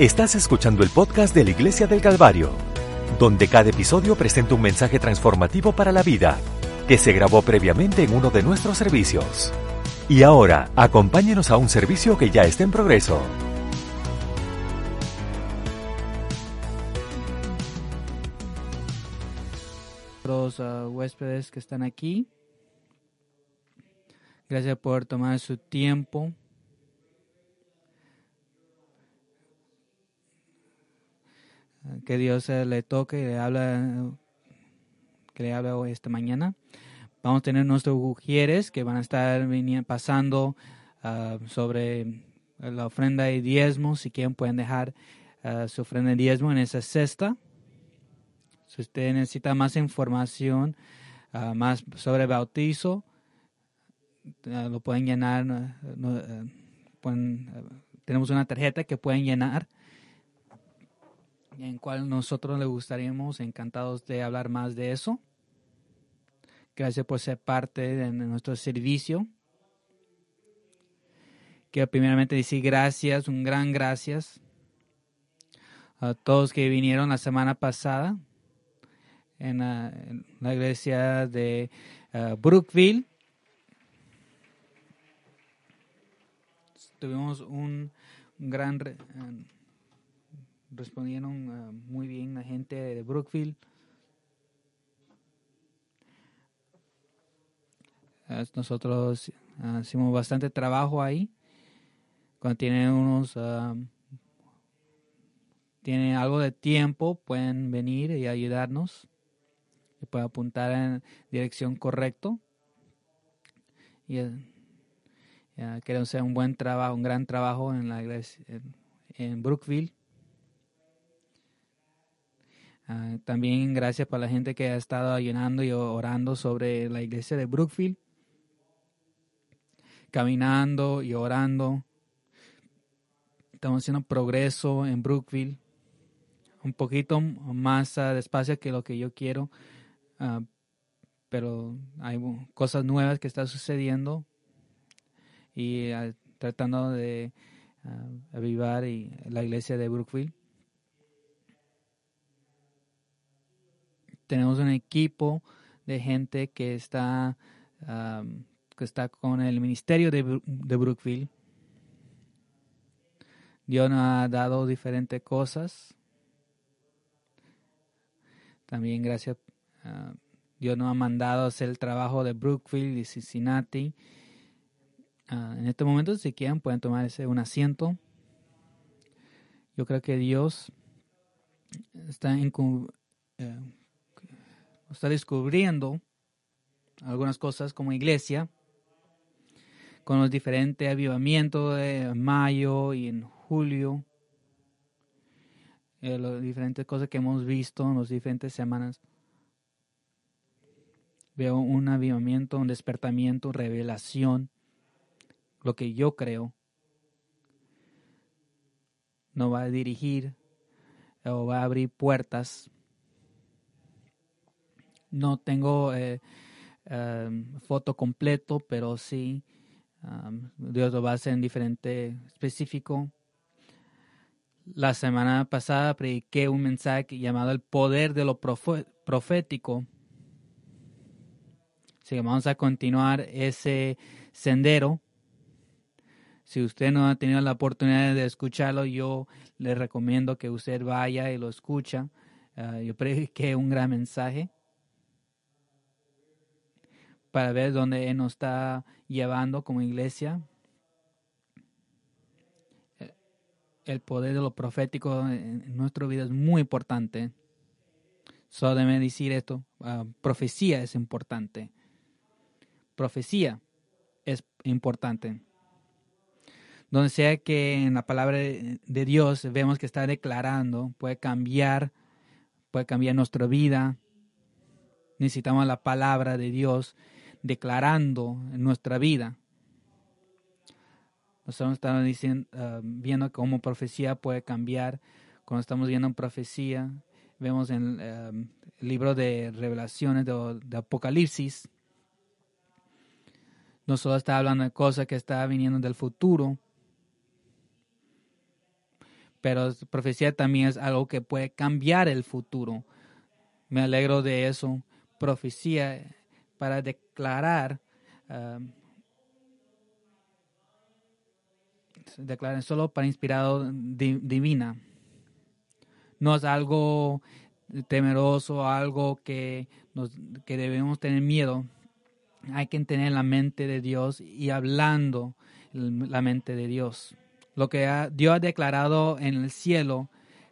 Estás escuchando el podcast de la Iglesia del Calvario, donde cada episodio presenta un mensaje transformativo para la vida, que se grabó previamente en uno de nuestros servicios. Y ahora, acompáñenos a un servicio que ya está en progreso. Los uh, huéspedes que están aquí, gracias por tomar su tiempo. Que Dios eh, le toque y le habla, que le habla hoy esta mañana. Vamos a tener nuestros ujieres que van a estar pasando uh, sobre la ofrenda y diezmo. Si quieren, pueden dejar uh, su ofrenda y diezmo en esa cesta. Si usted necesita más información, uh, más sobre bautizo, lo pueden llenar. Pueden, tenemos una tarjeta que pueden llenar en cual nosotros le gustaríamos encantados de hablar más de eso. Gracias por ser parte de nuestro servicio. Quiero primeramente decir gracias, un gran gracias a todos que vinieron la semana pasada en la, iglesia de uh, Brookville. Tuvimos un, gran... Uh, respondieron uh, muy bien la gente de Brookville. nosotros uh, hicimos bastante trabajo ahí. Cuando tienen unos, tienen algo de tiempo, pueden venir y ayudarnos. Y pueden apuntar en dirección correcta. Y queremos hacer un buen trabajo, un gran trabajo en la iglesia en, en Brookville. Uh, también gracias por la gente que ha estado ayunando y orando sobre la iglesia de Brookfield. Caminando y orando. Estamos haciendo progreso en Brookfield. Un poquito más uh, despacio que lo que yo quiero. Uh, pero hay cosas nuevas que están sucediendo. Y tratando de avivar y, la iglesia de Brookfield. Tenemos un equipo de gente que está, que está con el ministerio de, de. Dios nos ha dado diferentes cosas. También gracias, Dios nos ha mandado hacer el trabajo de Brookville y Cincinnati. Uh, en este momento, si quieren, pueden tomar ese, un asiento. Yo creo que Dios está en, uh, está descubriendo algunas cosas como iglesia, con los diferentes avivamientos de mayo y en julio, eh, las diferentes cosas que hemos visto en las diferentes semanas. Veo un avivamiento, un despertamiento, revelación, lo que yo creo no va a dirigir o va a abrir puertas no tengo eh, um, foto completo, pero sí, Dios lo va a hacer en diferente específico. La semana pasada prediqué un mensaje llamado El poder de lo profético. Así que vamos a continuar ese sendero. Si usted no ha tenido la oportunidad de escucharlo, yo le recomiendo que usted vaya y lo escucha. Uh, yo prediqué un gran mensaje para ver dónde Él nos está llevando como iglesia. El poder de lo profético en nuestra vida es muy importante. Solo debe decir esto, uh, profecía es importante. Profecía es importante. Donde sea que en la palabra de Dios vemos que está declarando, puede cambiar, puede cambiar nuestra vida. Necesitamos la palabra de Dios declarando en nuestra vida. Nosotros estamos diciendo, uh, viendo cómo profecía puede cambiar. Cuando estamos viendo profecía, vemos en uh, el libro de revelaciones de, de, Apocalipsis, no solo está hablando de cosas que están viniendo del futuro, pero profecía también es algo que puede cambiar el futuro. Me alegro de eso. Profecía para declarar, declarar solo para inspirado divina. No es algo temeroso, algo que, nos, que debemos tener miedo. Hay que tener la mente de Dios y hablando la mente de Dios. Lo que Dios ha declarado en el cielo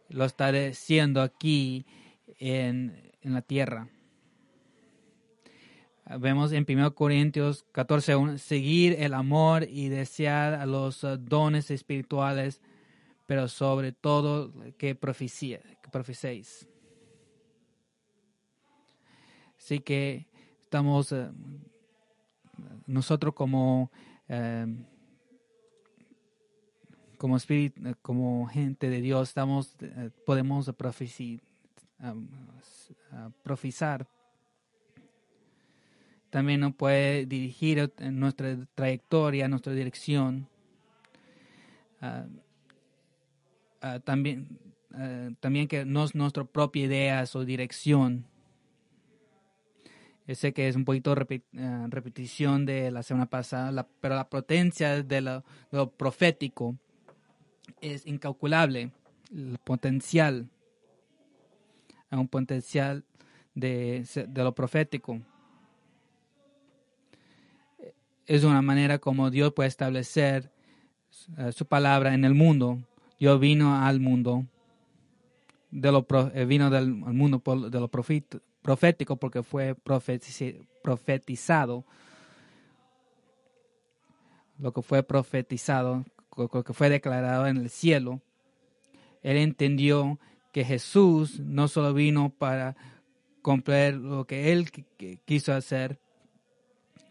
lo está diciendo aquí en, en la tierra. Vemos en 1 Corintios 14, seguir el amor y desear los dones espirituales, pero sobre todo que, profecía, que profecéis. Así que estamos eh, nosotros como eh, como espíritu, eh, como gente de Dios, estamos podemos profetizar. También nos puede dirigir nuestra trayectoria, nuestra dirección. Ah, ah, también, también que no es nuestra propia idea o dirección, sé que es un poquito repetición de la semana pasada, pero la potencia de lo, profético es incalculable. El potencial, un potencial de, lo profético. Es una manera como Dios puede establecer eh, su palabra en el mundo. Dios vino al mundo, de eh, vino del mundo de lo profético porque fue profetizado. Lo que fue profetizado, lo que fue declarado en el cielo. Él entendió que Jesús no solo vino para cumplir lo que él quiso hacer,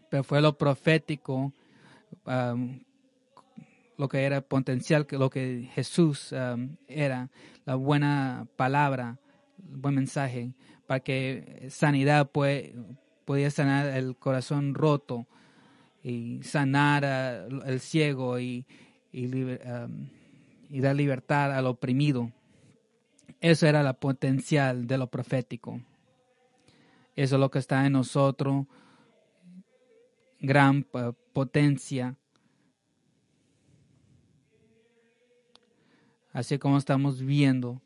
pero fue lo profético, um, lo que era potencial, lo que Jesús um, era, la buena palabra, el buen mensaje para que sanidad puede, podía sanar el corazón roto y sanar al ciego y, um, y, dar libertad al oprimido. Eso era la potencial de lo profético. Eso es lo que está en nosotros, gran potencia. Así como estamos viendo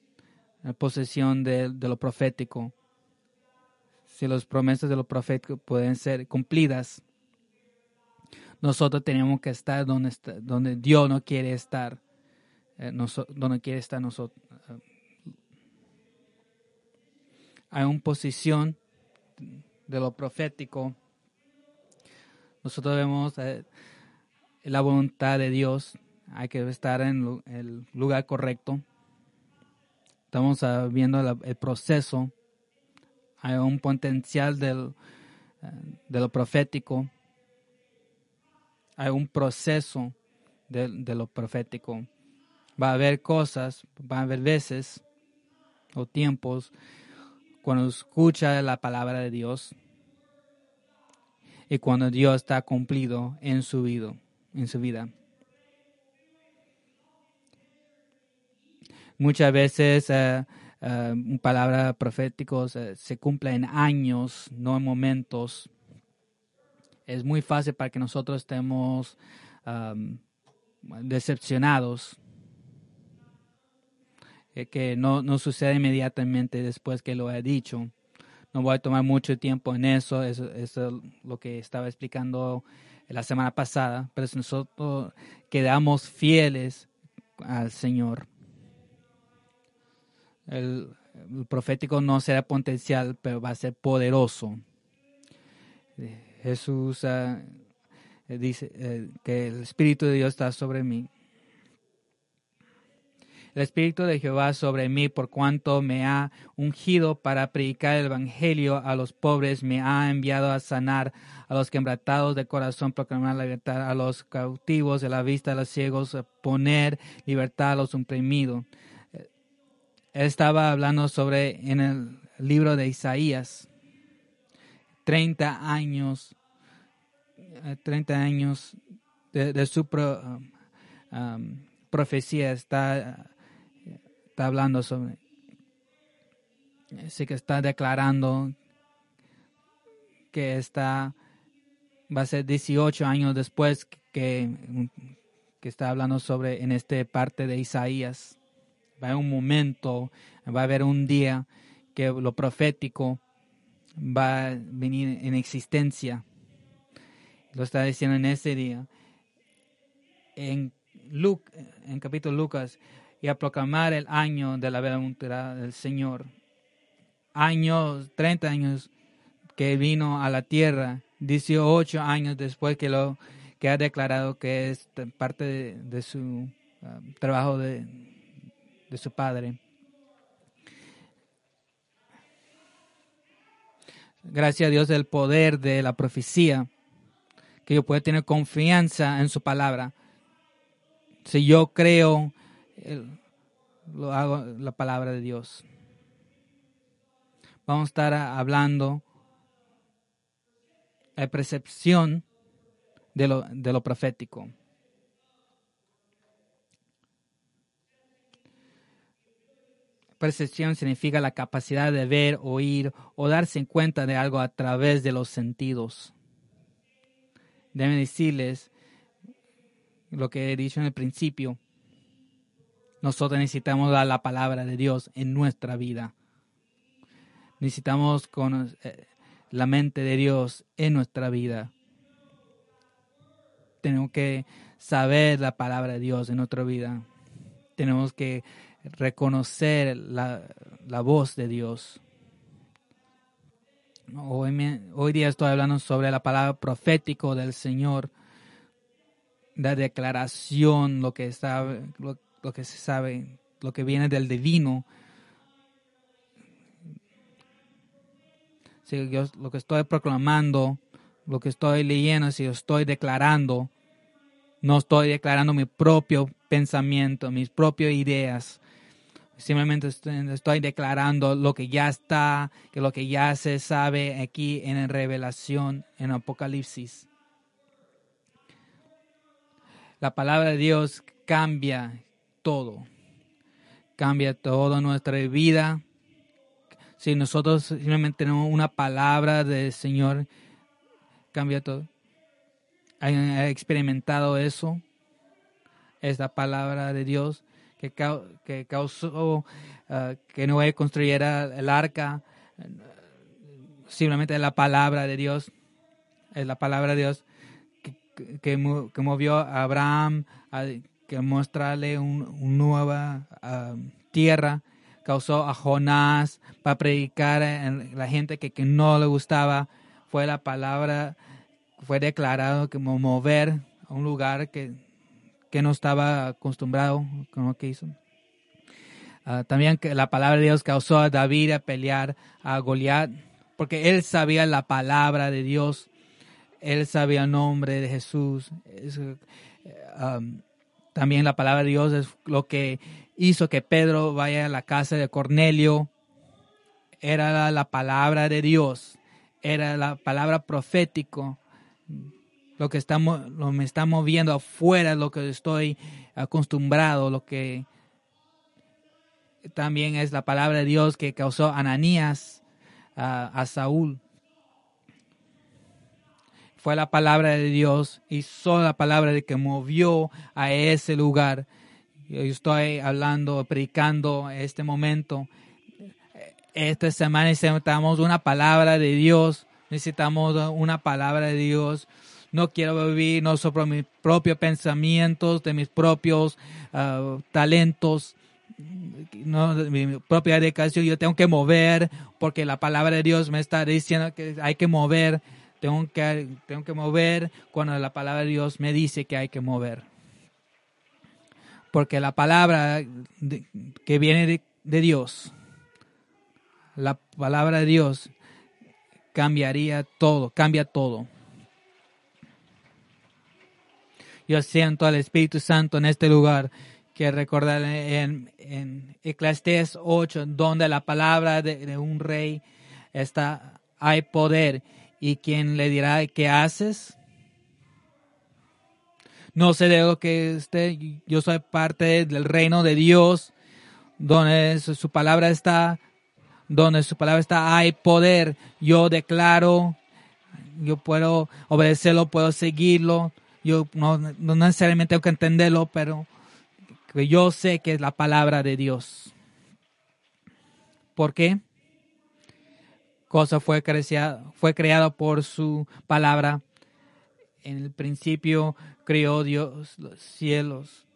la posesión de lo profético si las promesas de los profetas pueden ser cumplidas, nosotros tenemos que estar donde, donde Dios no quiere estar, eh, donde quiere estar nosotros. Hay una posición de lo profético. Nosotros vemos eh, la voluntad de Dios. Hay que estar en el lugar correcto. Estamos ah, viendo el proceso hay un potencial del, eh, de lo profético, hay un proceso de, de, lo profético. Va a haber cosas, va a haber veces o tiempos cuando escucha la palabra de Dios y cuando Dios está cumplido en su vida. En su vida. Muchas veces uh, uh, un palabra profético se, cumple en años, no en momentos. Es muy fácil para que nosotros estemos decepcionados, eh, que no, no sucede inmediatamente después que lo he dicho. No voy a tomar mucho tiempo en eso, eso, es lo que estaba explicando la semana pasada, pero si nosotros quedamos fieles al Señor, el, profético no será potencial, pero va a ser poderoso. Jesús ah, dice eh, que el Espíritu de Dios está sobre mí. El Espíritu de Jehová sobre mí, por cuanto me ha ungido para predicar el Evangelio a los pobres, me ha enviado a sanar a los quebrantados de corazón, proclamar la libertad a los cautivos, de la vista a los ciegos, poner libertad a los oprimidos. Él estaba hablando sobre en el libro de Isaías, 30 años, 30 eh, años de, su um, um, profecía. Está está hablando sobre, sí que está declarando que está, va a ser 18 años después que, que está hablando sobre en esta parte de Isaías. Va a haber un momento, va a haber un día que lo profético va a venir en existencia. Lo está diciendo en ese día. En, Luke, en capítulo Lucas, y a proclamar el año de la voluntad del Señor. Años, 30 años que vino a la tierra, 18 años después que lo que ha declarado que es parte de, su um, trabajo de, de su padre. Gracias a Dios el poder de la profecía, que yo pueda tener confianza en su palabra. Si yo creo, lo hago la palabra de Dios. Vamos a estar hablando de percepción de lo, de lo profético. Percepción significa la capacidad de ver, oír o darse cuenta de algo a través de los sentidos. Deben decirles lo que he dicho en el principio. Nosotros necesitamos dar la palabra de Dios en nuestra vida. Necesitamos con eh, la mente de Dios en nuestra vida. Tenemos que saber la palabra de Dios en nuestra vida. Tenemos que reconocer la, voz de Dios. Hoy, día estoy hablando sobre la palabra profético del Señor, la declaración, lo que, sabe, lo, que se sabe, lo que viene del divino. Si yo, lo que estoy proclamando, lo que estoy leyendo, si yo estoy declarando, no estoy declarando mi propio pensamiento, mis propias ideas, Simplemente estoy declarando lo que ya está, que lo que ya se sabe aquí en Revelación, en Apocalipsis. La palabra de Dios cambia todo. Cambia toda nuestra vida. Si nosotros simplemente tenemos una palabra del Señor, cambia todo. ¿Han experimentado eso? Esta palabra de Dios que, causó uh, que Noé construyera el arca, simplemente la palabra de Dios, es la palabra de Dios que, movió a Abraham a que mostrarle una nueva uh, tierra, causó a Jonás para predicar a la gente que, que no le gustaba, fue la palabra, fue declarado como mover a un lugar que que no estaba acostumbrado con lo que hizo. Ah, también que la palabra de Dios causó a David a pelear a Goliat, porque él sabía la palabra de Dios, él sabía el nombre de Jesús. También la palabra de Dios es lo que hizo que Pedro vaya a la casa de Cornelio. Era la palabra de Dios, era la palabra profético lo que estamos, lo me está moviendo afuera, lo que estoy acostumbrado, lo que también es la palabra de Dios que causó Ananías a, Saúl. Fue la palabra de Dios y solo la palabra que movió a ese lugar. Yo estoy hablando, predicando este momento. Esta semana necesitamos una palabra de Dios. Necesitamos una palabra de Dios no quiero vivir no sobre mis propios pensamientos, de mis propios ah, talentos, no, mi propia dedicación. Yo tengo que mover porque la palabra de Dios me está diciendo que hay que mover. Tengo que, tengo que mover cuando la palabra de Dios me dice que hay que mover. Porque la palabra que viene de Dios, la palabra de Dios cambiaría todo, cambia todo. Yo siento al Espíritu Santo en este lugar. que recordar en, en Eclesiastes 8, donde la palabra de, un rey está, hay poder. ¿Y quién le dirá qué haces? No sé de lo que esté. Yo soy parte del reino de Dios. donde su palabra está, donde su palabra está, hay poder. Yo declaro, yo puedo obedecerlo, puedo seguirlo. Yo no, no necesariamente tengo que entenderlo, pero yo sé que es la palabra de Dios. ¿Por qué? Cosa fue creada, fue creada por su palabra. En el principio creó Dios los cielos.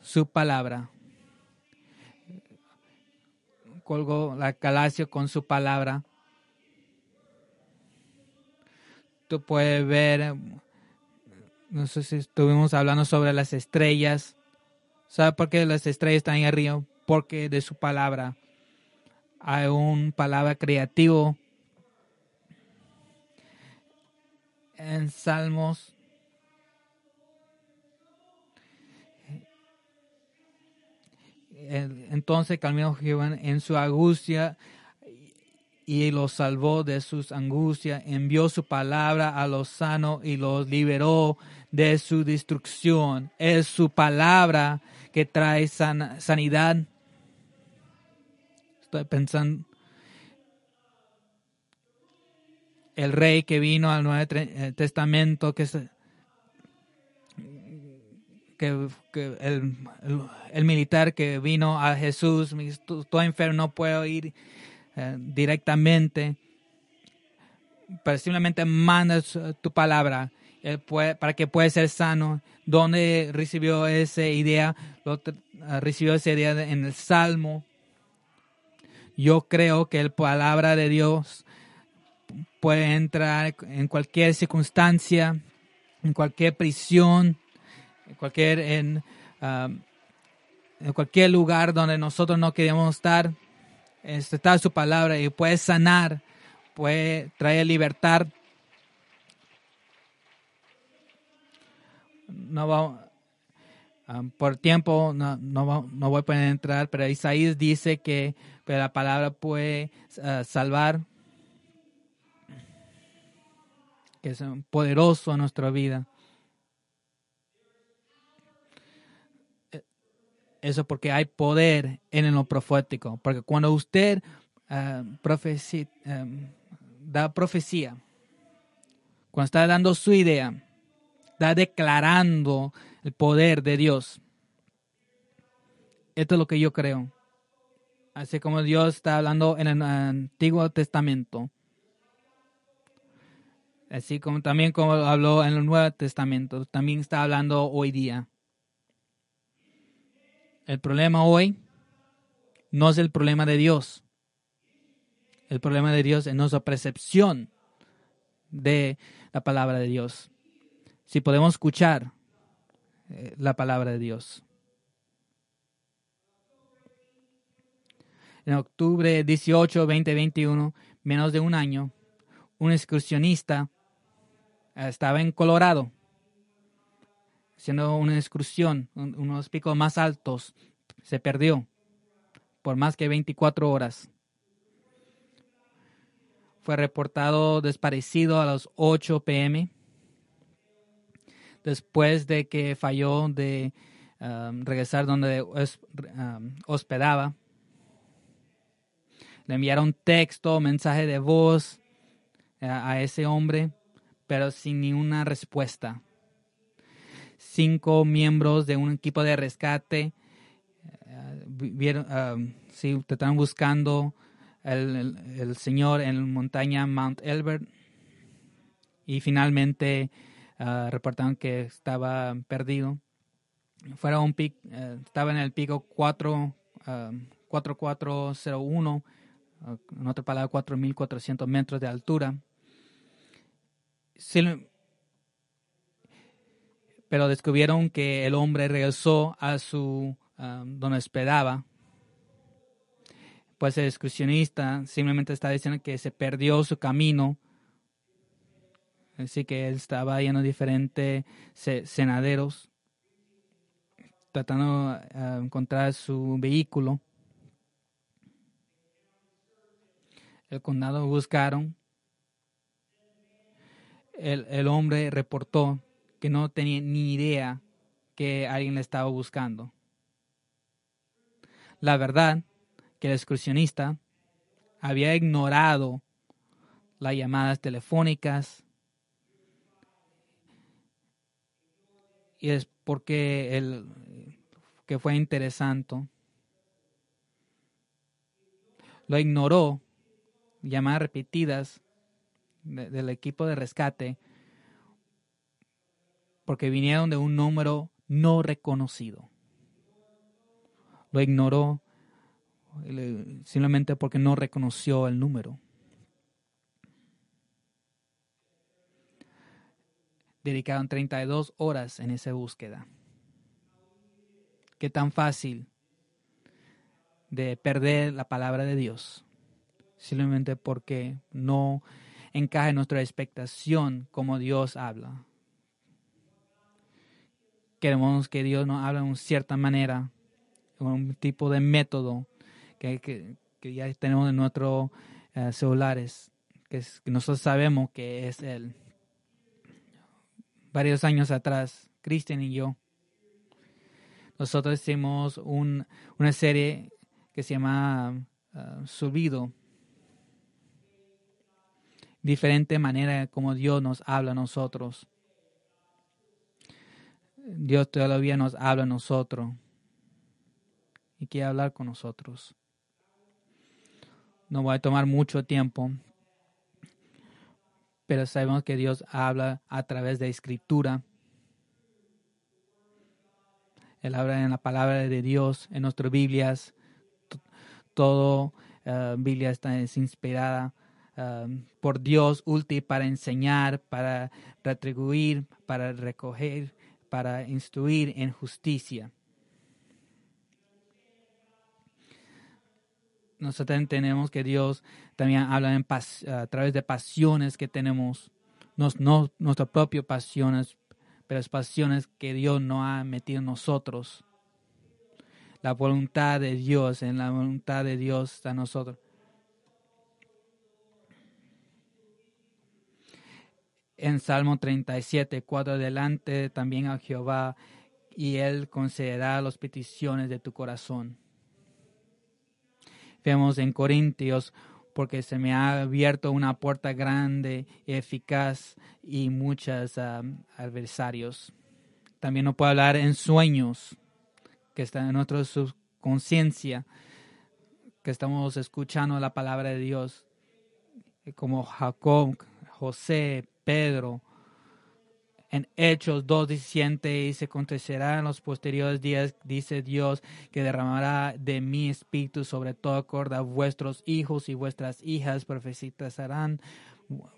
Su palabra. Colgó la galaxia con su palabra. Tú puedes ver, no sé si estuvimos hablando sobre las estrellas. ¿Sabe por qué las estrellas están ahí arriba? Porque de su palabra hay un palabra creativo en Salmos. Entonces calmó Jehová en su angustia y los salvó de sus angustias, envió su palabra a los sanos y los liberó de su destrucción. Es su palabra que trae sanidad. Estoy pensando, el rey que vino al Nuevo eh, Testamento, que, el, militar que vino a Jesús, estoy enfermo, no puedo ir eh, directamente, pero simplemente manda tu palabra para que pueda ser sano. ¿Dónde recibió esa idea? Eh, recibió esa idea en el Salmo. Yo creo que la palabra de Dios puede entrar en cualquier circunstancia, en cualquier prisión, en cualquier, en, ah, en cualquier lugar donde nosotros no queremos estar está su palabra y puede sanar, puede traer libertad. No va, ah, por tiempo no, no, no, voy a poder entrar, pero Isaías dice que, la palabra puede ah, salvar, que es poderoso en nuestra vida. Eso porque hay poder en lo profético. Porque cuando usted uh, da profecía, cuando está dando su idea, está declarando el poder de Dios. Esto es lo que yo creo. Así como Dios está hablando en el Antiguo Testamento. Así como también como habló en el Nuevo Testamento, también está hablando hoy día. El problema hoy no es el problema de Dios. El problema de Dios es nuestra percepción de la palabra de Dios. Si podemos escuchar eh, la palabra de Dios. En octubre 18, 2021, menos de un año, un excursionista eh, estaba en Colorado haciendo una excursión, unos picos más altos, se perdió por más que 24 horas. Fue reportado desaparecido a las 8 pm después de que falló de um, regresar donde um, hospedaba. Le enviaron texto, mensaje de voz uh, a ese hombre, pero sin ninguna respuesta cinco miembros de un equipo de rescate eh, vieron, um, sí, estaban buscando el, el, señor en la montaña Mount Elbert y finalmente uh, reportaron que estaba perdido. Fuera un pic, uh, estaba en el pico 4, 4401, uh, en otra palabra 4400 metros de altura. Pero descubrieron que el hombre regresó a su donde esperaba. Pues el excursionista simplemente está diciendo que se perdió su camino. Así que él estaba yendo diferentes senaderos tratando de uh, encontrar su vehículo. El condado buscaron. El, el hombre reportó que no tenía ni idea que alguien le estaba buscando. La verdad que el excursionista había ignorado las llamadas telefónicas y es porque él que fue interesante lo ignoró llamadas repetidas del equipo de rescate porque vinieron de un número no reconocido. Lo ignoró simplemente porque no reconoció el número. Dedicaron 32 horas en esa búsqueda. Qué tan fácil de perder la palabra de Dios simplemente porque no encaja en nuestra expectación como Dios habla. Queremos que Dios nos hable de una cierta manera, un tipo de método que, ya tenemos en nuestros eh, celulares, que, que, nosotros sabemos que es Él. Varios años atrás, Cristian y yo, nosotros hicimos un, una serie que se llama uh, Subido. Diferente manera como Dios nos habla a nosotros. Dios todavía nos habla a nosotros y quiere hablar con nosotros. No va a tomar mucho tiempo, pero sabemos que Dios habla a través de escritura. Él habla en la palabra de Dios, en nuestras Biblias. Todo uh, Biblia está es inspirada um, por Dios, útil para enseñar, para retribuir, para recoger, para instruir en justicia. Nosotros entendemos que Dios también habla en a través de pasiones que tenemos, no, no nuestras propias pasiones, pero es pasiones que Dios no ha metido en nosotros. La voluntad de Dios, en la voluntad de Dios está nosotros. En Salmo 37, 4 adelante también a Jehová y Él concederá las peticiones de tu corazón. Vemos en Corintios, porque se me ha abierto una puerta grande, eficaz y muchos adversarios. También no puedo hablar en sueños, que está en nuestra subconsciencia, que estamos escuchando la palabra de Dios, como Jacob, José, Pedro, en Hechos 2.17 dice, acontecerá en los posteriores días, dice Dios, que derramará de mi espíritu sobre toda corda vuestros hijos y vuestras hijas profetizarán,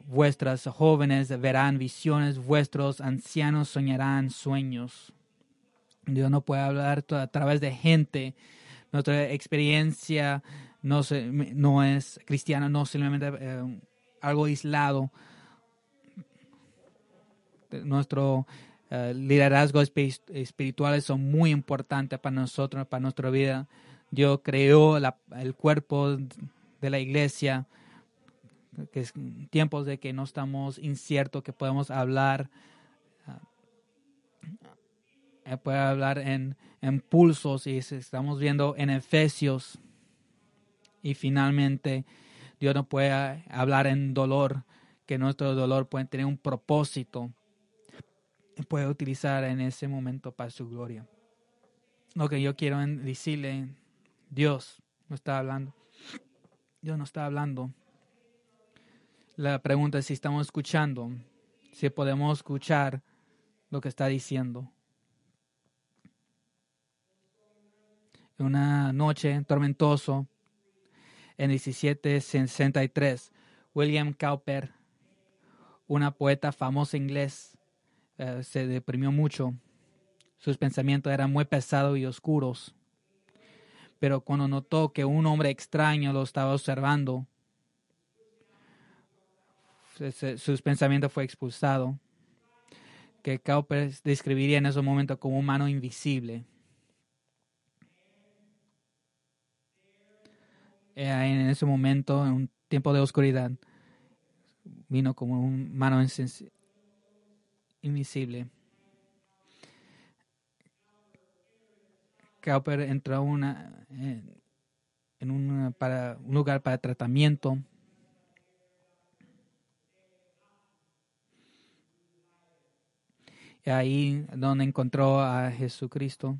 vuestras jóvenes verán visiones, vuestros ancianos soñarán sueños. Dios no puede hablar a través de gente. Nuestra experiencia no, es cristiana, no simplemente eh, algo aislado nuestro eh, liderazgo espiritual son muy importantes para nosotros, para nuestra vida. Dios creó el cuerpo de la iglesia, que es tiempos de que no estamos inciertos, que podemos hablar, uh, puede hablar en, en pulsos y estamos viendo en Efesios. Y finalmente, Dios no puede hablar en dolor, que nuestro dolor puede tener un propósito puede utilizar en ese momento para su gloria. Lo que yo quiero decirle, Dios no está hablando. Dios no está hablando. La pregunta es si estamos escuchando, si podemos escuchar lo que está diciendo. Una noche tormentoso, en 1763, William Cowper, una poeta famosa inglés, eh, se deprimió mucho. Sus pensamientos eran muy pesados y oscuros. Pero cuando notó que un hombre extraño lo estaba observando, sus pensamientos fue expulsado. Que Cowper describiría en ese momento como un mano invisible. Eh, en ese momento, en un tiempo de oscuridad, vino como un mano invisible. Cowper entró una, en, en una, para, un lugar para tratamiento. Y ahí donde encontró a Jesucristo.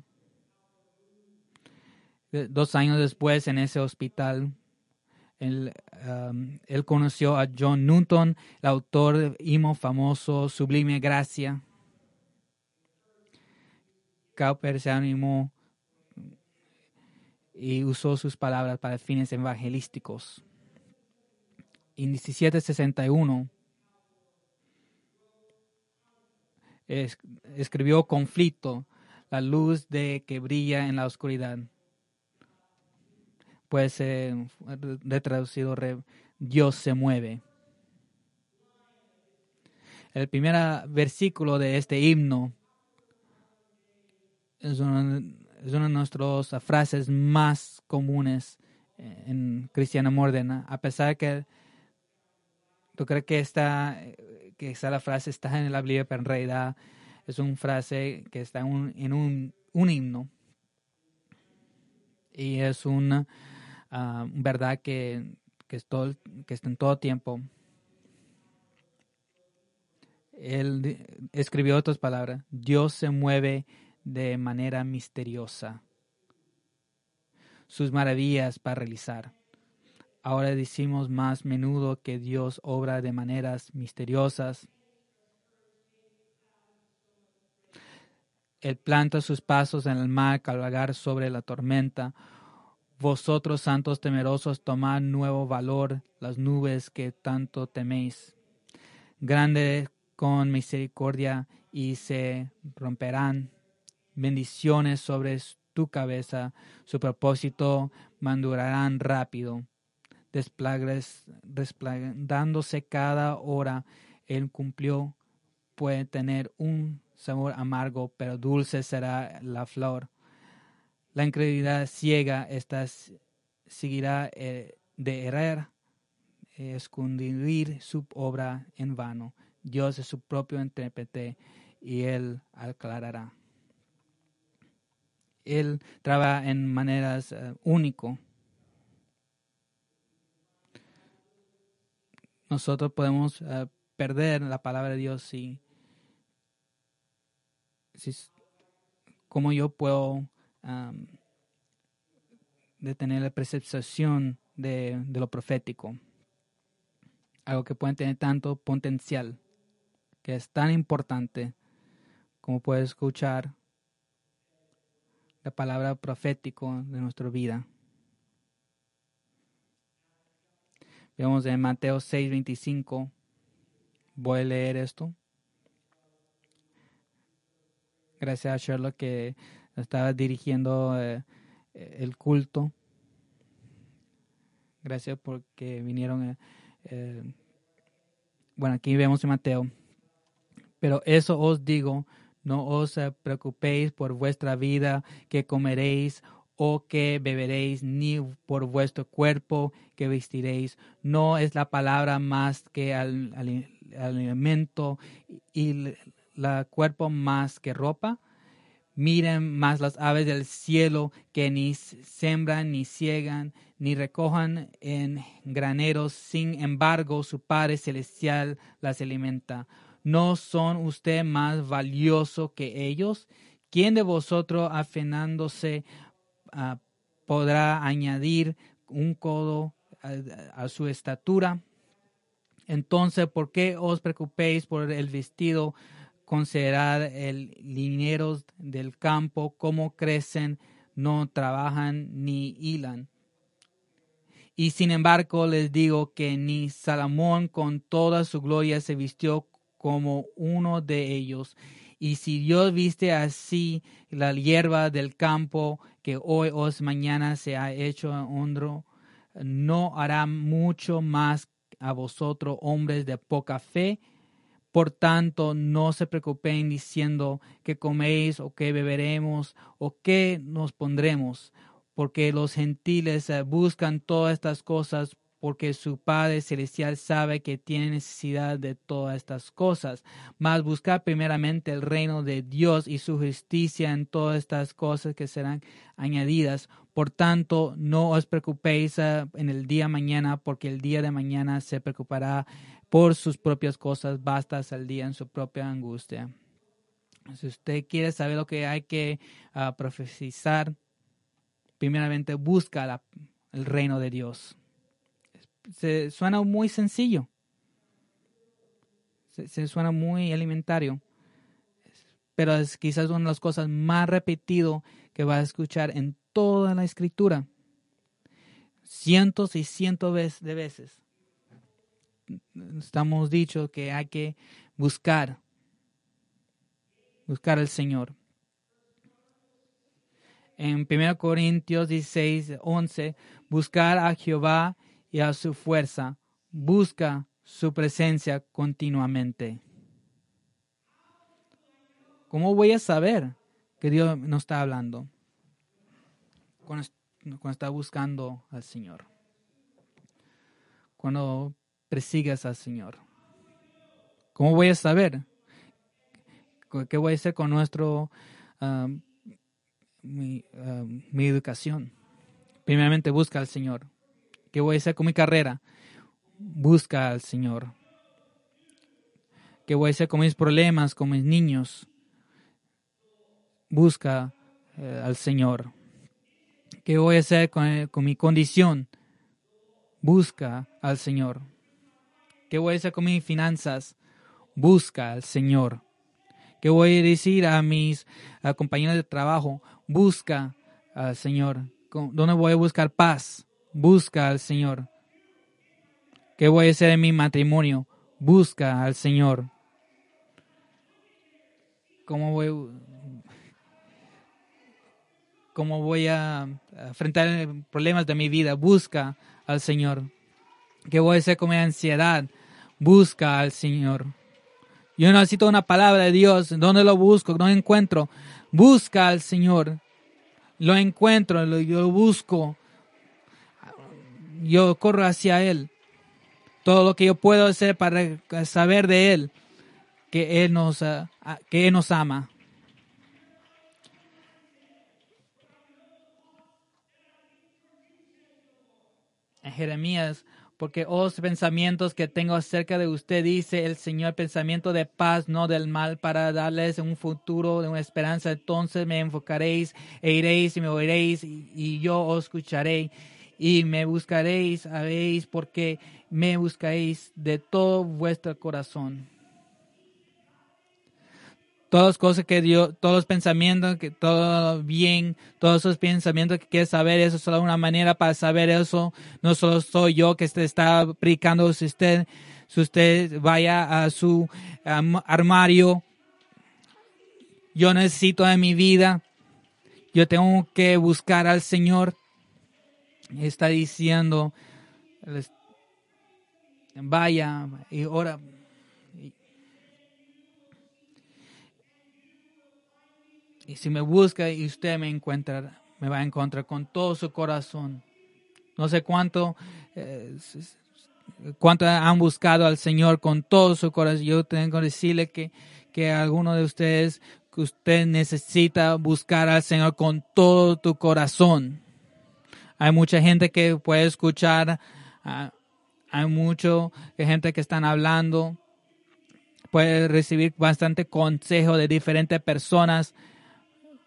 Dos años después, en ese hospital, él, um, él, conoció a John Newton, el autor del himno famoso Sublime Gracia. Cowper se animó y usó sus palabras para fines evangelísticos. En 1761 escribió Conflicto, la luz de que brilla en la oscuridad puede ser retraducido Dios se mueve. El primer versículo de este himno es una, de nuestras frases más comunes en Cristiana Mordena, a pesar que tú crees que esta, que esa la frase está en la Biblia, pero en realidad es una frase que está en un, un himno. Y es una Ah, verdad que, que, que está en todo tiempo. Él escribió otras palabras, Dios se mueve de manera misteriosa. Sus maravillas para realizar. Ahora decimos más menudo que Dios obra de maneras misteriosas. Él planta sus pasos en el mar, cabalgar sobre la tormenta vosotros, santos temerosos, tomad nuevo valor las nubes que tanto teméis. Grande con misericordia y se romperán. Bendiciones sobre tu cabeza, su propósito mandurarán rápido. Desplegándose cada hora, él cumplió, puede tener un sabor amargo, pero dulce será la flor la incredulidad ciega esta seguirá eh, de errar, escondir su obra en vano. Dios es su propio intérprete y Él aclarará. Él trabaja en maneras uh, único. Nosotros podemos uh, perder la palabra de Dios si, si como yo puedo de tener la percepción de, lo profético. Algo que puede tener tanto potencial, que es tan importante como puede escuchar la palabra profético de nuestra vida. Vemos en Mateo 6:25. Voy a leer esto. Gracias a Sherlock que estaba dirigiendo eh, el culto. Gracias porque vinieron. Eh, eh, bueno, aquí vemos en Mateo. Pero eso os digo, no os preocupéis por vuestra vida, que comeréis o que beberéis, ni por vuestro cuerpo que vestiréis. No es la palabra más que al, alimento y la cuerpo más que ropa. Miren más las aves del cielo que ni sembran, ni ciegan, ni recojan en graneros. Sin embargo, su Padre Celestial las alimenta. ¿No son usted más valioso que ellos? ¿Quién de vosotros, afinándose, ah, podrá añadir un codo a su estatura? Entonces, ¿por qué os preocupéis por el vestido? Considerar el lineros del campo, cómo crecen, no trabajan ni hilan. Y sin embargo les digo que ni Salomón con toda su gloria se vistió como uno de ellos. Y si Dios viste así la hierba del campo que hoy o mañana se ha hecho hondo, no hará mucho más a vosotros, hombres de poca fe. Por tanto, no se preocupen diciendo que coméis o que beberemos o qué nos pondremos, porque los gentiles eh, buscan todas estas cosas, porque su Padre Celestial sabe que tiene necesidad de todas estas cosas. Mas buscar primeramente el reino de Dios y su justicia en todas estas cosas que serán añadidas. Por tanto, no os preocupéis ah, en el día mañana, porque el día de mañana se preocupará por sus propias cosas, basta al día en su propia angustia. Si usted quiere saber lo que hay que uh, profetizar, primeramente busca el reino de Dios. Se suena muy sencillo. Se, suena muy alimentario. Pero es quizás una de las cosas más repetido que va a escuchar en toda la escritura. Cientos y cientos de veces. Estamos dicho que hay que buscar, buscar al Señor en 1 Corintios 16, 11, buscar a Jehová y a su fuerza, busca su presencia continuamente. ¿Cómo voy a saber que Dios nos está hablando? Cuando, cuando está buscando al Señor. Cuando persigues al Señor. ¿Cómo voy a saber? ¿Qué voy a hacer con nuestro mi, educación. Primeramente busca al Señor. ¿Qué voy a hacer con mi carrera? Busca al Señor. ¿Qué voy a hacer con mis problemas, con mis niños? Busca eh, al Señor. ¿Qué voy a hacer con mi condición? Busca al Señor. ¿Qué voy a hacer con mis finanzas? Busca al Señor. ¿Qué voy a decir a mis compañeros de trabajo? Busca al Señor. ¿Dónde voy a buscar paz? Busca al Señor. ¿Qué voy a hacer en mi matrimonio? Busca al Señor. ¿Cómo voy, cómo voy a enfrentar problemas de mi vida? Busca al Señor. ¿Qué voy a hacer con mi ansiedad? Busca al Señor. Yo necesito una palabra de Dios. ¿Dónde lo busco? No encuentro. Busca al Señor. Lo encuentro, yo lo busco. Yo corro hacia Él. Todo lo que yo puedo hacer para saber de Él, que Él nos, ah, ah, que él nos ama. En Jeremías porque os oh, pensamientos que tengo acerca de usted, dice el Señor, pensamiento de paz, no del mal, para darles un futuro, una esperanza. Entonces me enfocaréis e iréis y me oiréis y, yo os escucharé y me buscaréis, habéis, porque me buscaréis de todo vuestro corazón todas cosas que Dios, todos los pensamientos, que todo bien, todos esos pensamientos que quieres saber, eso es solo una manera para saber eso. No solo soy yo que te está predicando, si usted, si usted vaya a su armario, yo necesito en mi vida, yo tengo que buscar al Señor. Está diciendo, vaya y ora Y si me busca y usted me encuentra, me va a encontrar con todo su corazón. No sé cuánto, eh, cuánto han buscado al Señor con todo su corazón. Yo tengo que decirle que, que alguno de ustedes, que usted necesita buscar al Señor con todo tu corazón. Hay mucha gente que puede escuchar, ah, hay mucha gente que están hablando, puede recibir bastante consejo de diferentes personas,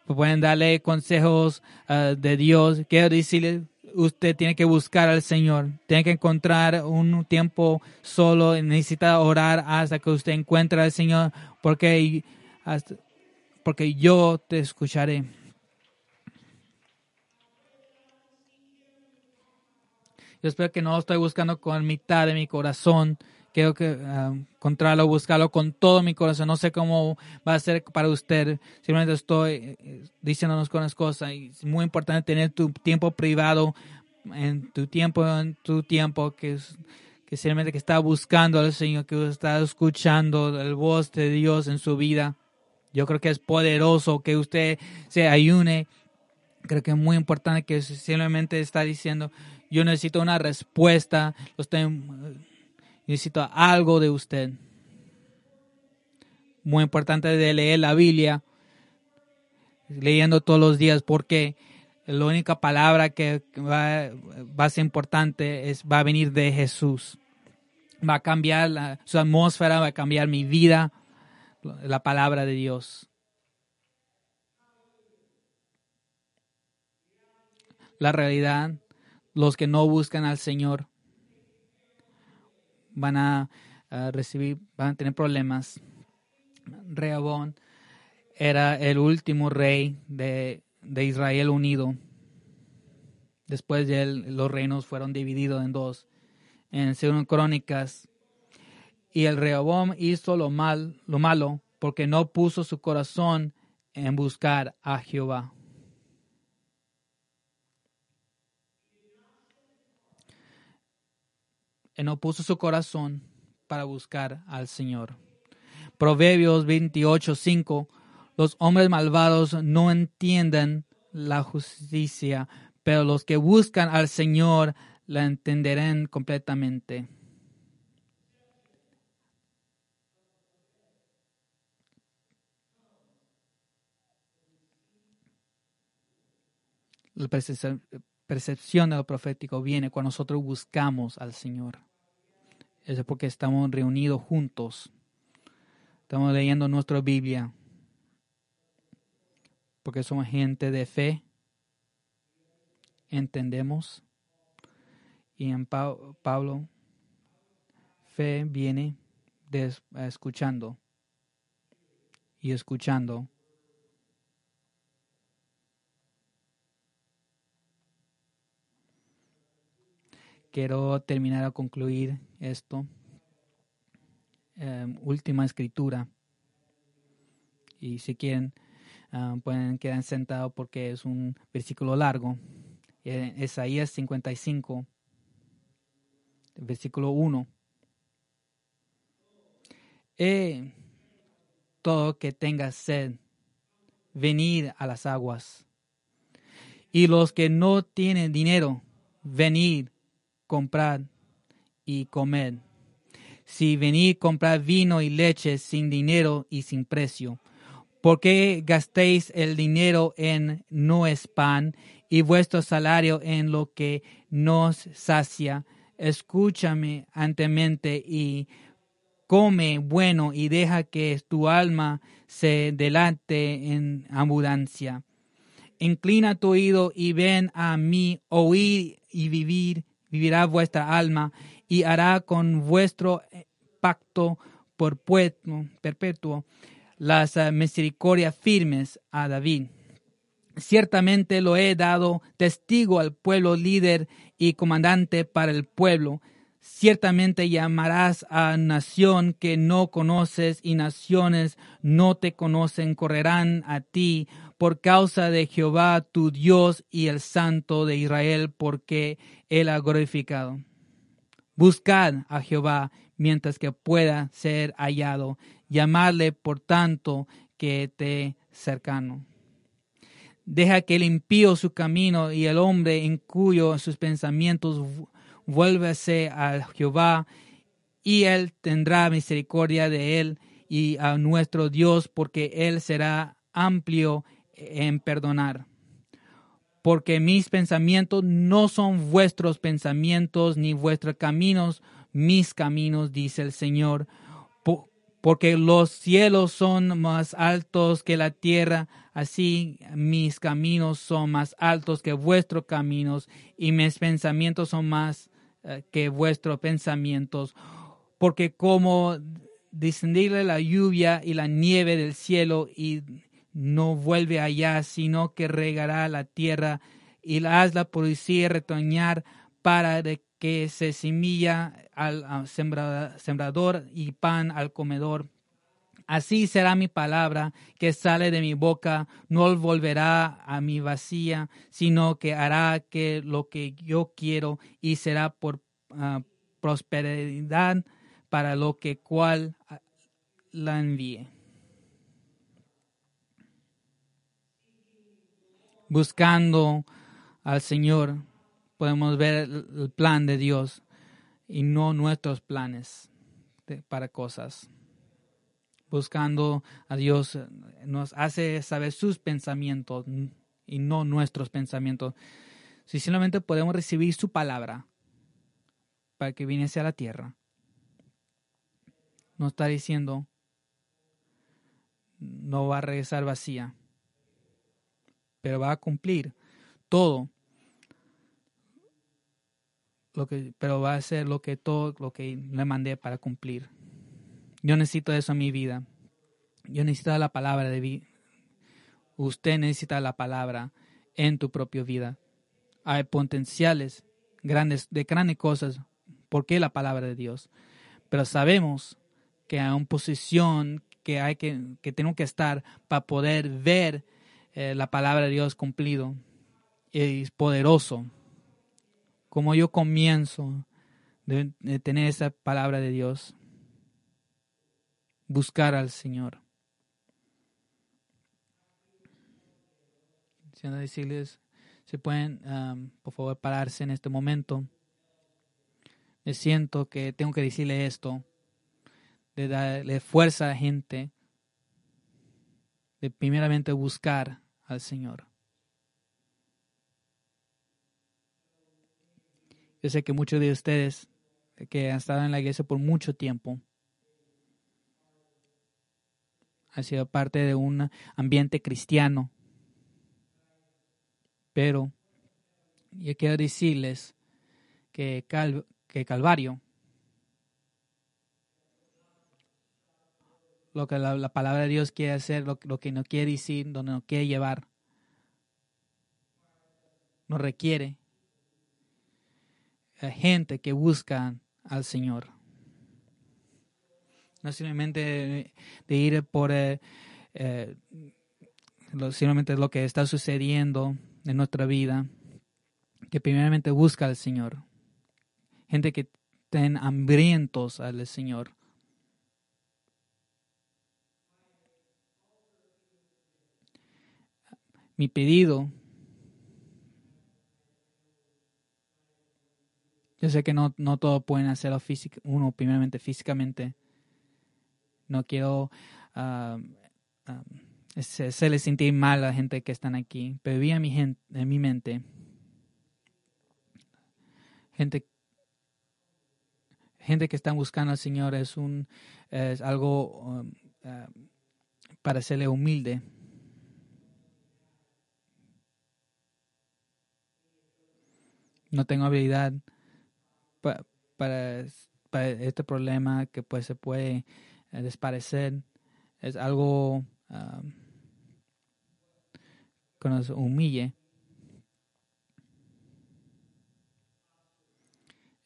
pueden darle consejos ah, de Dios. Quiero decirle, usted tiene que buscar al Señor, tiene que encontrar un tiempo solo, necesita orar hasta que usted encuentre al Señor, porque, porque yo te escucharé. Yo espero que no estoy buscando con mitad de mi corazón, quiero que uh, encontrarlo, buscarlo con todo mi corazón. No sé cómo va a ser para usted. Simplemente estoy eh, diciéndonos con las cosas. Y es muy importante tener tu tiempo privado, en tu tiempo, en tu tiempo, que que simplemente que está buscando al Señor, que está escuchando el voz de Dios en su vida. Yo creo que es poderoso que usted se ayune. Creo que es muy importante que simplemente está diciendo, Yo necesito una respuesta. Usted, necesito algo de usted. Muy importante de leer la Biblia, leyendo todos los días, porque la única palabra que va, a ser importante es va a venir de Jesús. Va a cambiar la, su atmósfera, va a cambiar mi vida, la palabra de Dios. La realidad, los que no buscan al Señor van a, recibir, van a tener problemas. Rehabón era el último rey de, de Israel unido. Después de él, los reinos fueron divididos en dos. En Según Crónicas. Y el Rehoboam hizo lo, mal, lo malo porque no puso su corazón en buscar a Jehová. Él no puso su corazón para buscar al Señor. Proverbios 28:5 Los hombres malvados no entienden la justicia, pero los que buscan al Señor la entenderán completamente. Percepción de lo profético viene cuando nosotros buscamos al Señor. Eso es porque estamos reunidos juntos. Estamos leyendo nuestra Biblia. Porque somos gente de fe. Entendemos. Y en Pablo, fe viene de escuchando. Y escuchando quiero terminar a concluir esto. Em, última escritura. Y si quieren, ah, pueden quedar sentados porque es un versículo largo. Isaías 55, versículo 1. Eh, todo que tenga sed, venid a las aguas. Y los que no tienen dinero, venid comprar y comer. Si venid comprar vino y leche sin dinero y sin precio, ¿por qué gastéis el dinero en no es pan y vuestro salario en lo que nos sacia? Escúchame antemente y come bueno y deja que tu alma se delante en abundancia. Inclina tu oído y ven a mí, oír y vivir vivirá vuestra alma y hará con vuestro eh, pacto perpetuo las eh, misericordias firmes a David. Ciertamente lo he dado testigo al pueblo líder y comandante para el pueblo. Ciertamente llamarás a nación que no conoces y naciones no te conocen, correrán a ti por causa de Jehová tu Dios y el Santo de Israel, porque Él ha glorificado. Buscad a Jehová mientras que pueda ser hallado, llamadle por tanto que te cercano. Deja que el impío su camino y el hombre en cuyo sus pensamientos vuélvase a Jehová y él tendrá misericordia de él y a nuestro Dios porque él será amplio en perdonar. Porque mis pensamientos no son vuestros pensamientos, ni vuestros caminos, mis caminos, dice el Señor. Porque los cielos son más altos que la tierra, así mis caminos son más altos que vuestros caminos, y mis pensamientos son más eh, que vuestros pensamientos. Porque como descendirle la lluvia y la nieve del cielo y no vuelve allá, sino que regará la tierra y la hazla producir retoñar para que se semilla al sembrador y pan al comedor. Así será mi palabra que sale de mi boca, no volverá a mi vacía, sino que hará que lo que yo quiero y será por ah, prosperidad para lo que cual ah, la envíe. Buscando al Señor, podemos ver el plan de Dios y no nuestros planes para cosas. Buscando a Dios eh, nos hace saber sus pensamientos y no nuestros pensamientos. Si simplemente podemos recibir su palabra para que viniese a la tierra, nos está diciendo no va a regresar vacía, pero va a cumplir todo lo que, pero va a hacer lo que todo lo que le mandé para cumplir. Yo necesito eso en mi vida. Yo necesito la palabra de vida. Usted necesita la palabra en tu propia vida. Hay potenciales grandes de grandes cosas porque la palabra de Dios. Pero sabemos que hay una posición que hay que, que tengo que estar para poder ver eh, la palabra de Dios cumplido. Y es poderoso. Como yo comienzo de, tener esa palabra de Dios. Buscar al Señor. Siendo decirles, si pueden, um, por favor, pararse en este momento. Me siento que tengo que decirle esto de darle fuerza a la gente, de primeramente buscar al Señor. Yo sé que muchos de ustedes que han estado en la iglesia por mucho tiempo han sido parte de un ambiente cristiano, pero yo quiero decirles que, que Calvario lo que la, palabra de Dios quiere hacer, lo, que nos quiere decir, donde nos quiere llevar. Nos requiere gente que busca al Señor. No simplemente de ir por eh, eh, simplemente lo que está sucediendo en nuestra vida, que primeramente busca al Señor. Gente que estén hambrientos al Señor mi pedido. Yo sé que no, no todo pueden hacerlo físico, uno primeramente físicamente. No quiero uh, hacerle sentir mal a la gente que están aquí, pero vi en mi, en mi mente gente gente que están buscando al Señor es un es algo para serle humilde no tengo habilidad para, este problema que pues se puede eh, desaparecer. Es algo que nos humille.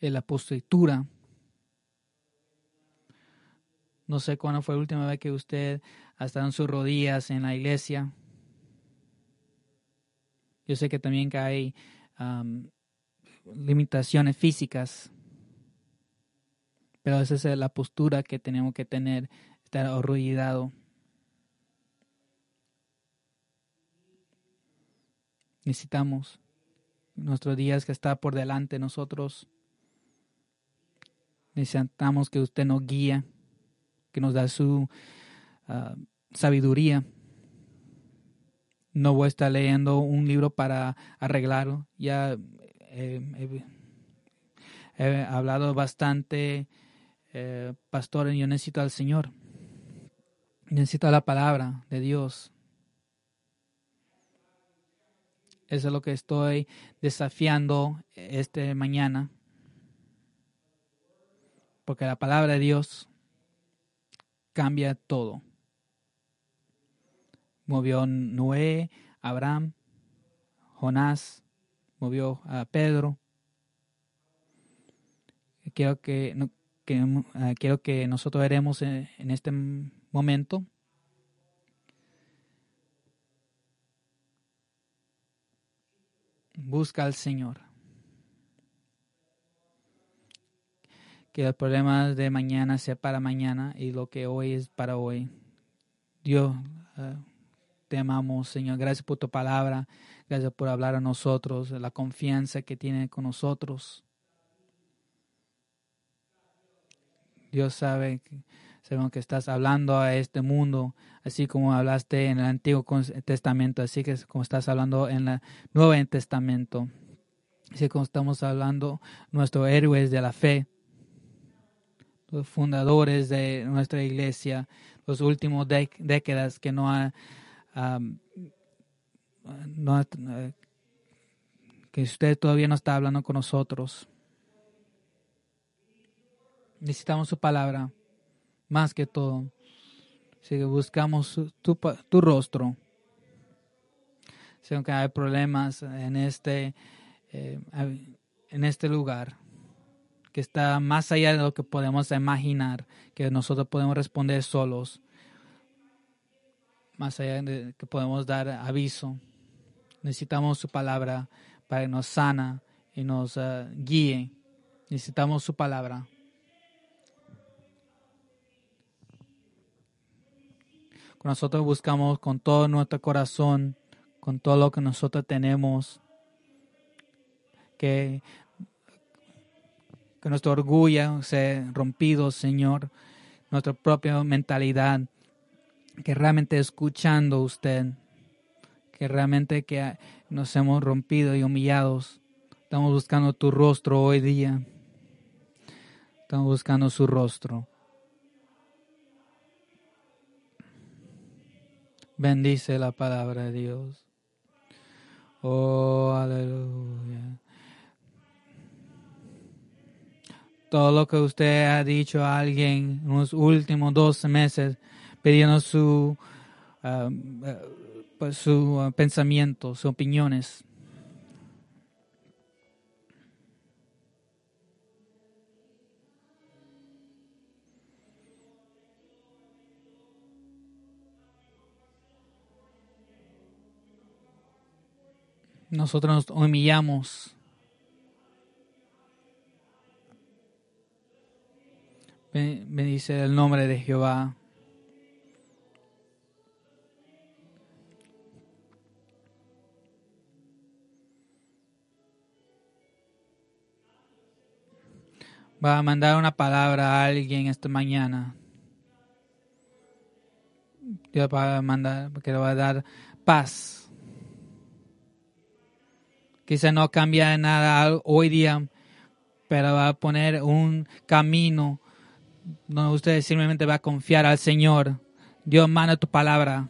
En la postura. No sé cuándo fue la última vez que usted ha estado en sus rodillas en la iglesia. Yo sé que también que hay limitaciones físicas. Pero esa es la postura que tenemos que tener, estar arrodillado. Necesitamos nuestros días que está por delante nosotros. Necesitamos que usted nos guíe, que nos da su ah, sabiduría. No voy a estar leyendo un libro para arreglarlo. Ya he hablado bastante, eh, pastor, yo necesito al Señor. Necesito la palabra de Dios. Eso es lo que estoy desafiando este mañana. Porque la palabra de Dios cambia todo. Movió Noé, Abraham, Jonás, movió a Pedro. Quiero que, ah, quiero que nosotros veremos en, este momento busca al Señor. Que los problemas de mañana sea para mañana y lo que hoy es para hoy. Dios, ah, te amamos, Señor. Gracias por tu palabra. Gracias por hablar a nosotros, la confianza que tiene con nosotros. Dios sabe que, sabemos que estás hablando a este mundo, así como hablaste en el Antiguo Testamento, así que como estás hablando en el Nuevo Testamento, así como estamos hablando nuestros héroes de la fe, los fundadores de nuestra iglesia, los últimos décadas que no ha, no eh, que usted todavía no está hablando con nosotros. Necesitamos su palabra, más que todo. Si buscamos tu, tu rostro. Si aunque hay problemas en este, eh, en este lugar, que está más allá de lo que podemos imaginar, que nosotros podemos responder solos, más allá de que podemos dar aviso. Necesitamos su palabra para que nos sana y nos eh, guíe. Necesitamos su palabra. Nosotros buscamos con todo nuestro corazón, con todo lo que nosotros tenemos, que que nuestro orgullo sea rompido, Señor, nuestra propia mentalidad, que realmente escuchando usted, que realmente que nos hemos rompido y humillados, estamos buscando tu rostro hoy día, estamos buscando su rostro. Bendice la palabra de Dios. Oh, aleluya. todo lo que usted ha dicho a alguien en los últimos dos meses, pidiendo su, uh, uh, su uh, pensamiento, sus opiniones. Nosotros nos humillamos dice el nombre de Jehová. Va a mandar una palabra a alguien esta mañana. Dios va a mandar, porque le va a dar paz. Quizá no cambia nada hoy día, pero va a poner un camino no, usted simplemente va a confiar al Señor. Dios manda tu palabra.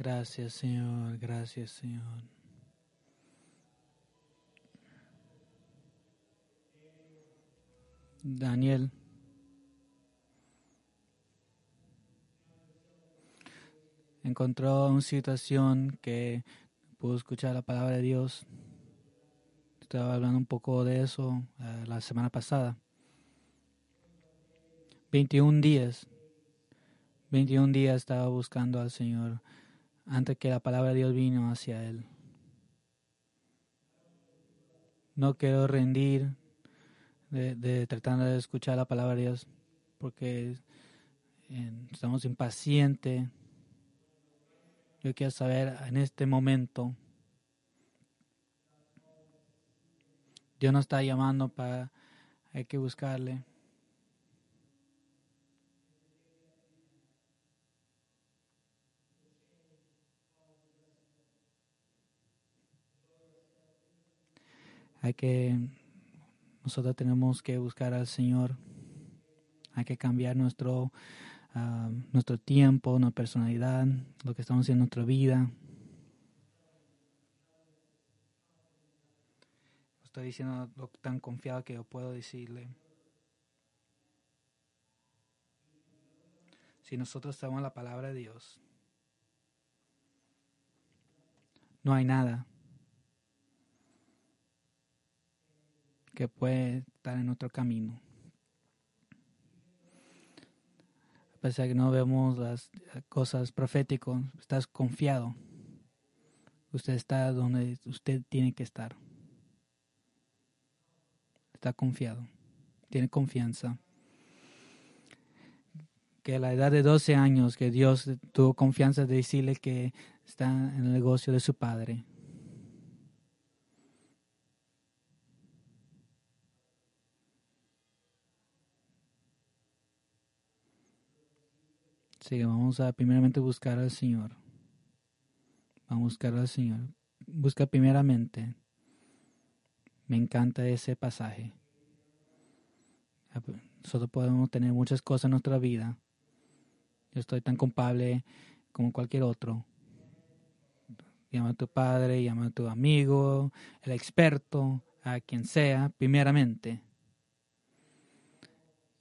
Gracias, Señor. Gracias, Señor. Daniel. Encontró una situación que pudo escuchar la palabra de Dios. Estaba hablando un poco de eso eh, la semana pasada. 21 días. 21 días estaba buscando al Señor antes que la palabra de Dios vino hacia él. No quiero rendir de, tratando de escuchar la palabra de Dios porque estamos impacientes. Yo quiero saber en este momento, Dios nos está llamando para, hay que buscarle. Hay que, nosotros tenemos que buscar al Señor. Hay que cambiar nuestro, ah, nuestro tiempo, nuestra personalidad, lo que estamos haciendo en nuestra vida. Estoy diciendo lo tan confiado que yo puedo decirle. Si nosotros estamos la palabra de Dios, no hay nada que puede estar en otro camino. A pesar de que no vemos las cosas proféticas, estás confiado. Usted está donde usted tiene que estar. Está confiado. Tiene confianza. Que a la edad de 12 años, que Dios tuvo confianza de decirle que está en el negocio de su padre. Así vamos a primeramente buscar al Señor. Vamos a buscar al Señor. Busca primeramente. Me encanta ese pasaje. Nosotros podemos tener muchas cosas en nuestra vida. Yo estoy tan culpable como cualquier otro. Llama a tu padre, llama a tu amigo, el experto, a quien sea, primeramente.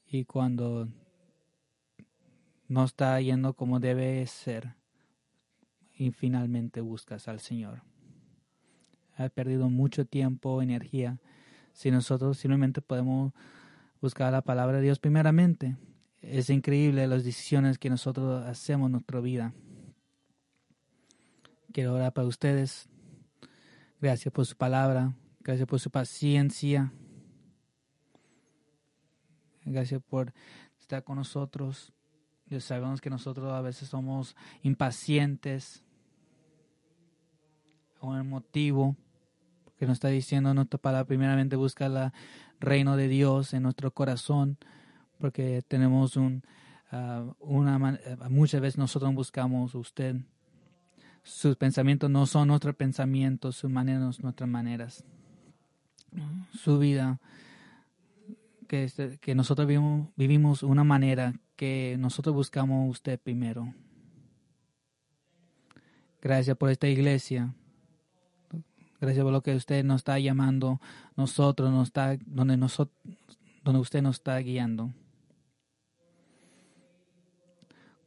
Y cuando no está yendo como debe ser y finalmente buscas al Señor. Has perdido mucho tiempo, energía. Si nosotros simplemente podemos buscar la palabra de Dios primeramente, es increíble las decisiones que nosotros hacemos en nuestra vida. Quiero orar para ustedes. Gracias por su palabra. Gracias por su paciencia. Gracias por estar con nosotros. Dios, sabemos que nosotros a veces somos impacientes o emotivo, porque nos está diciendo nuestra palabra, primeramente busca el reino de Dios en nuestro corazón, porque tenemos un, uh, una, muchas veces nosotros buscamos usted. Sus pensamientos no son nuestros pensamientos, sus maneras nuestras maneras. Su vida, que, este, que nosotros vivimos, vivimos una manera que nosotros buscamos usted primero. Gracias por esta iglesia. Gracias por lo que usted nos está llamando, nosotros, nos está, donde, nosotros, donde usted nos está guiando.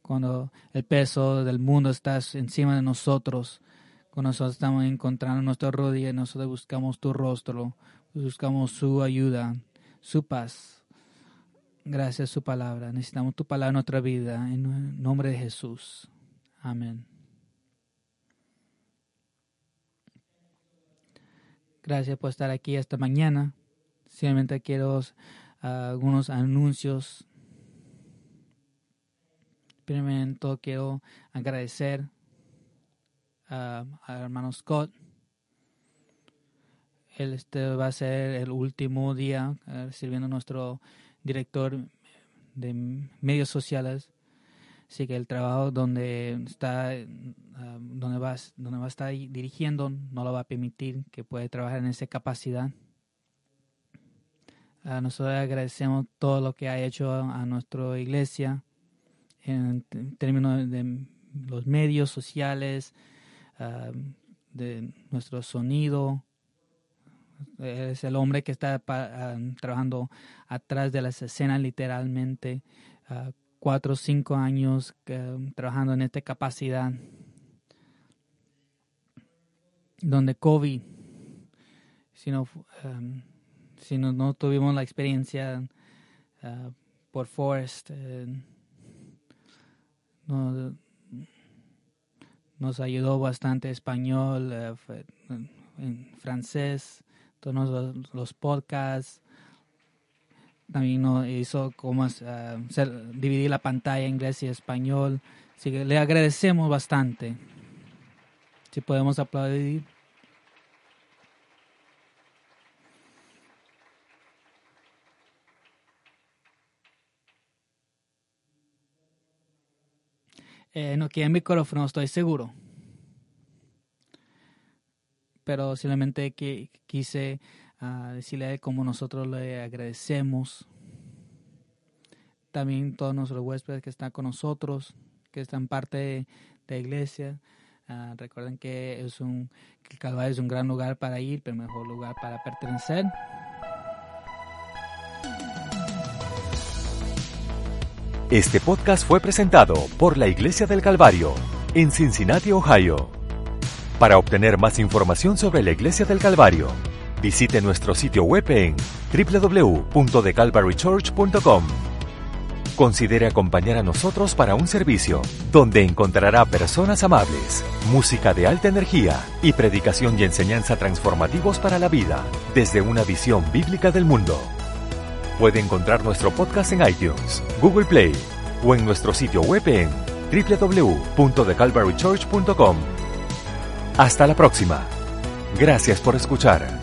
Cuando el peso del mundo está encima de nosotros, cuando nosotros estamos encontrando nuestra rodilla, nosotros buscamos tu rostro, buscamos su ayuda, su paz. Gracias a su palabra. Necesitamos tu palabra en nuestra vida. En nombre de Jesús. Amén. Gracias por estar aquí esta mañana. Simplemente quiero ah, algunos anuncios. Primero quiero agradecer al hermano Scott. Él este va a ser el último día uh, sirviendo nuestro director de medios sociales. Así que el trabajo donde está, ah, donde, va, donde va a estar dirigiendo no lo va a permitir que pueda trabajar en esa capacidad. Uh, nosotros agradecemos todo lo que ha hecho a, nuestra iglesia en, términos de los medios sociales, ah, de nuestro sonido. Es el hombre que está ah, trabajando atrás de las escenas literalmente. Ah, cuatro o cinco años trabajando en esta capacidad. Donde COVID, si no, si no, tuvimos la experiencia por Forrest, eh, nos ayudó bastante español, eh, en francés, todos los, podcasts. También nos hizo como uh, dividir la pantalla en inglés y español. Así que le agradecemos bastante. Si podemos aplaudir. Eh, no quiere micrófono, estoy seguro. Pero simplemente que quise uh, decirle cómo nosotros le agradecemos. También todos nuestros huéspedes que están con nosotros, que están parte de, la iglesia. Uh, recuerden que es un que Calvario es un gran lugar para ir, pero mejor lugar para pertenecer. Este podcast fue presentado por la Iglesia del Calvario en Cincinnati, Ohio. Para obtener más información sobre la Iglesia del Calvario, visite nuestro sitio web en www.thecalvarychurch.com. Considere acompañar a nosotros para un servicio donde encontrará personas amables, música de alta energía y predicación y enseñanza transformativos para la vida desde una visión bíblica del mundo. Puede encontrar nuestro podcast en iTunes, Google Play o en nuestro sitio web en www.thecalvarychurch.com. Hasta la próxima. Gracias por escuchar.